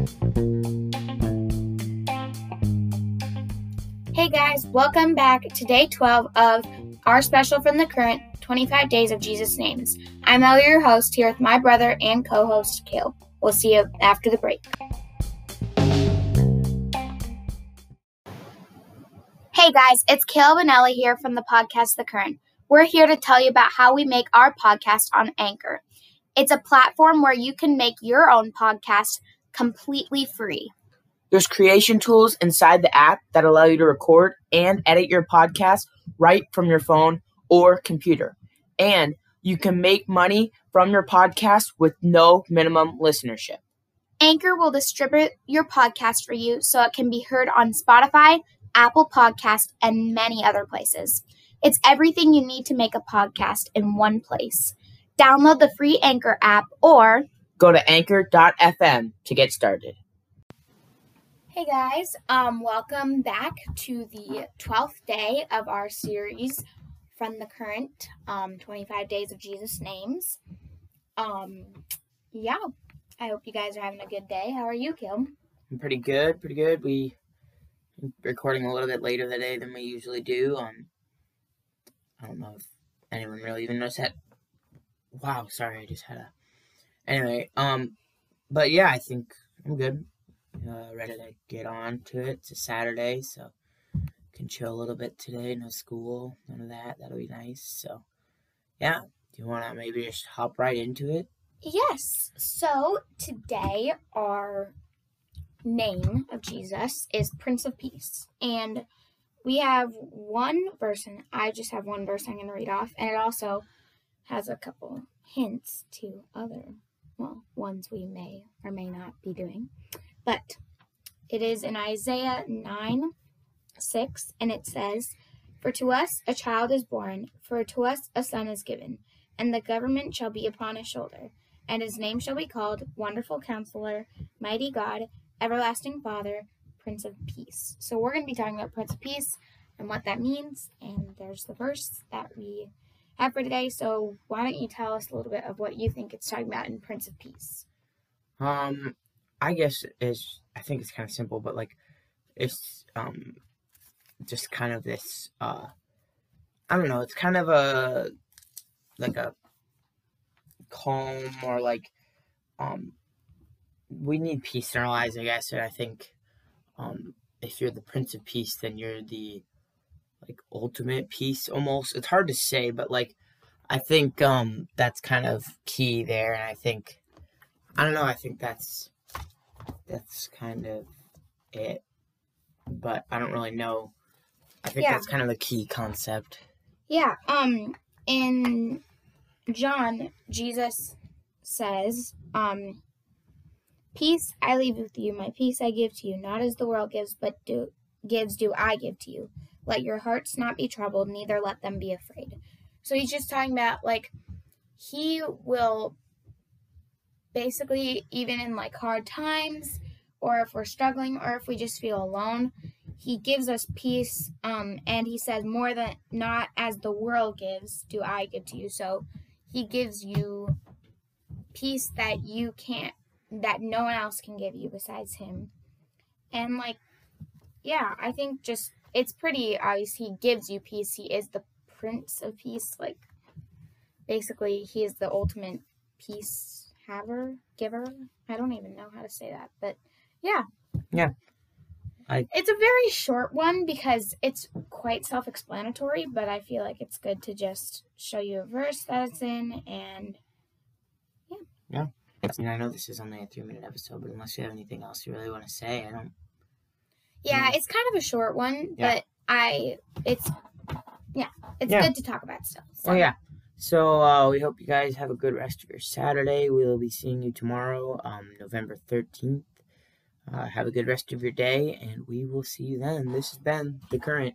Hey guys, welcome back to day 12 of our special from the current 25 Days of Jesus Names. I'm Ellie, your host, here with my brother and co host, Caleb. We'll see you after the break. Hey guys, it's Caleb and Ellie here from the podcast The Current. We're here to tell you about how we make our podcast on Anchor. It's a platform where you can make your own podcast completely free. There's creation tools inside the app that allow you to record and edit your podcast right from your phone or computer. And you can make money from your podcast with no minimum listenership. Anchor will distribute your podcast for you so it can be heard on Spotify, Apple Podcast, and many other places. It's everything you need to make a podcast in one place. Download the free Anchor app or Go to anchor.fm to get started. Hey guys, um welcome back to the 12th day of our series from the current um 25 days of Jesus names. Um yeah, I hope you guys are having a good day. How are you, Kim? I'm pretty good, pretty good. We recording a little bit later today than we usually do. Um I don't know if anyone really even knows that. Wow, sorry, I just had a anyway, um but yeah, I think I'm good. Uh, ready to get on to it. It's a Saturday, so can chill a little bit today. No school, none of that. That'll be nice. So, yeah. Do you want to maybe just hop right into it? Yes. So today our name of Jesus is Prince of Peace. And we have one verse, and I just have one verse I'm going to read off. And it also has a couple hints to other, well, ones we may or may not be doing. But it is in Isaiah 9 6, and it says, For to us a child is born, for to us a son is given, and the government shall be upon his shoulder, and his name shall be called Wonderful Counselor, Mighty God, Everlasting Father, Prince of Peace. So we're going to be talking about Prince of Peace and what that means, and there's the verse that we have today. So why don't you tell us a little bit of what you think it's talking about in Prince of Peace? Um, I guess it's I think it's kind of simple, but like it's um just kind of this uh I don't know, it's kind of a like a calm or like um we need peace in our lives, I guess, and I think um if you're the Prince of Peace then you're the like ultimate peace almost. It's hard to say, but like I think um that's kind of key there and I think I don't know, I think that's that's kind of it. But I don't really know. I think Yeah. that's kind of the key concept. Yeah, um in John, Jesus says, um peace I leave with you, my peace I give to you, not as the world gives, but do gives do I give to you. Let your hearts not be troubled, neither let them be afraid. So he's just talking about like he will basically even in like hard times or if we're struggling or if we just feel alone, he gives us peace um and he says more than not as the world gives do i give to you so he gives you peace that you can't that no one else can give you besides him and like yeah i think just it's pretty obvious he gives you peace he is the prince of peace like basically he is the ultimate peace haver giver i don't even know how to say that but yeah Yeah. I- it's a very short one because it's quite self-explanatory but i feel like it's good to just show you a verse that it's in and yeah. Yeah. I mean, I know this is only a three minute episode, but unless you have anything else you really want to say, I don't. Yeah it's kind of a short one Yeah. but i it's yeah it's Yeah. good to talk about still so. Oh yeah. So uh, we hope you guys have a good rest of your Saturday. We will be seeing you tomorrow, um, November thirteenth. Uh, have a good rest of your day, and we will see you then. This has been the current.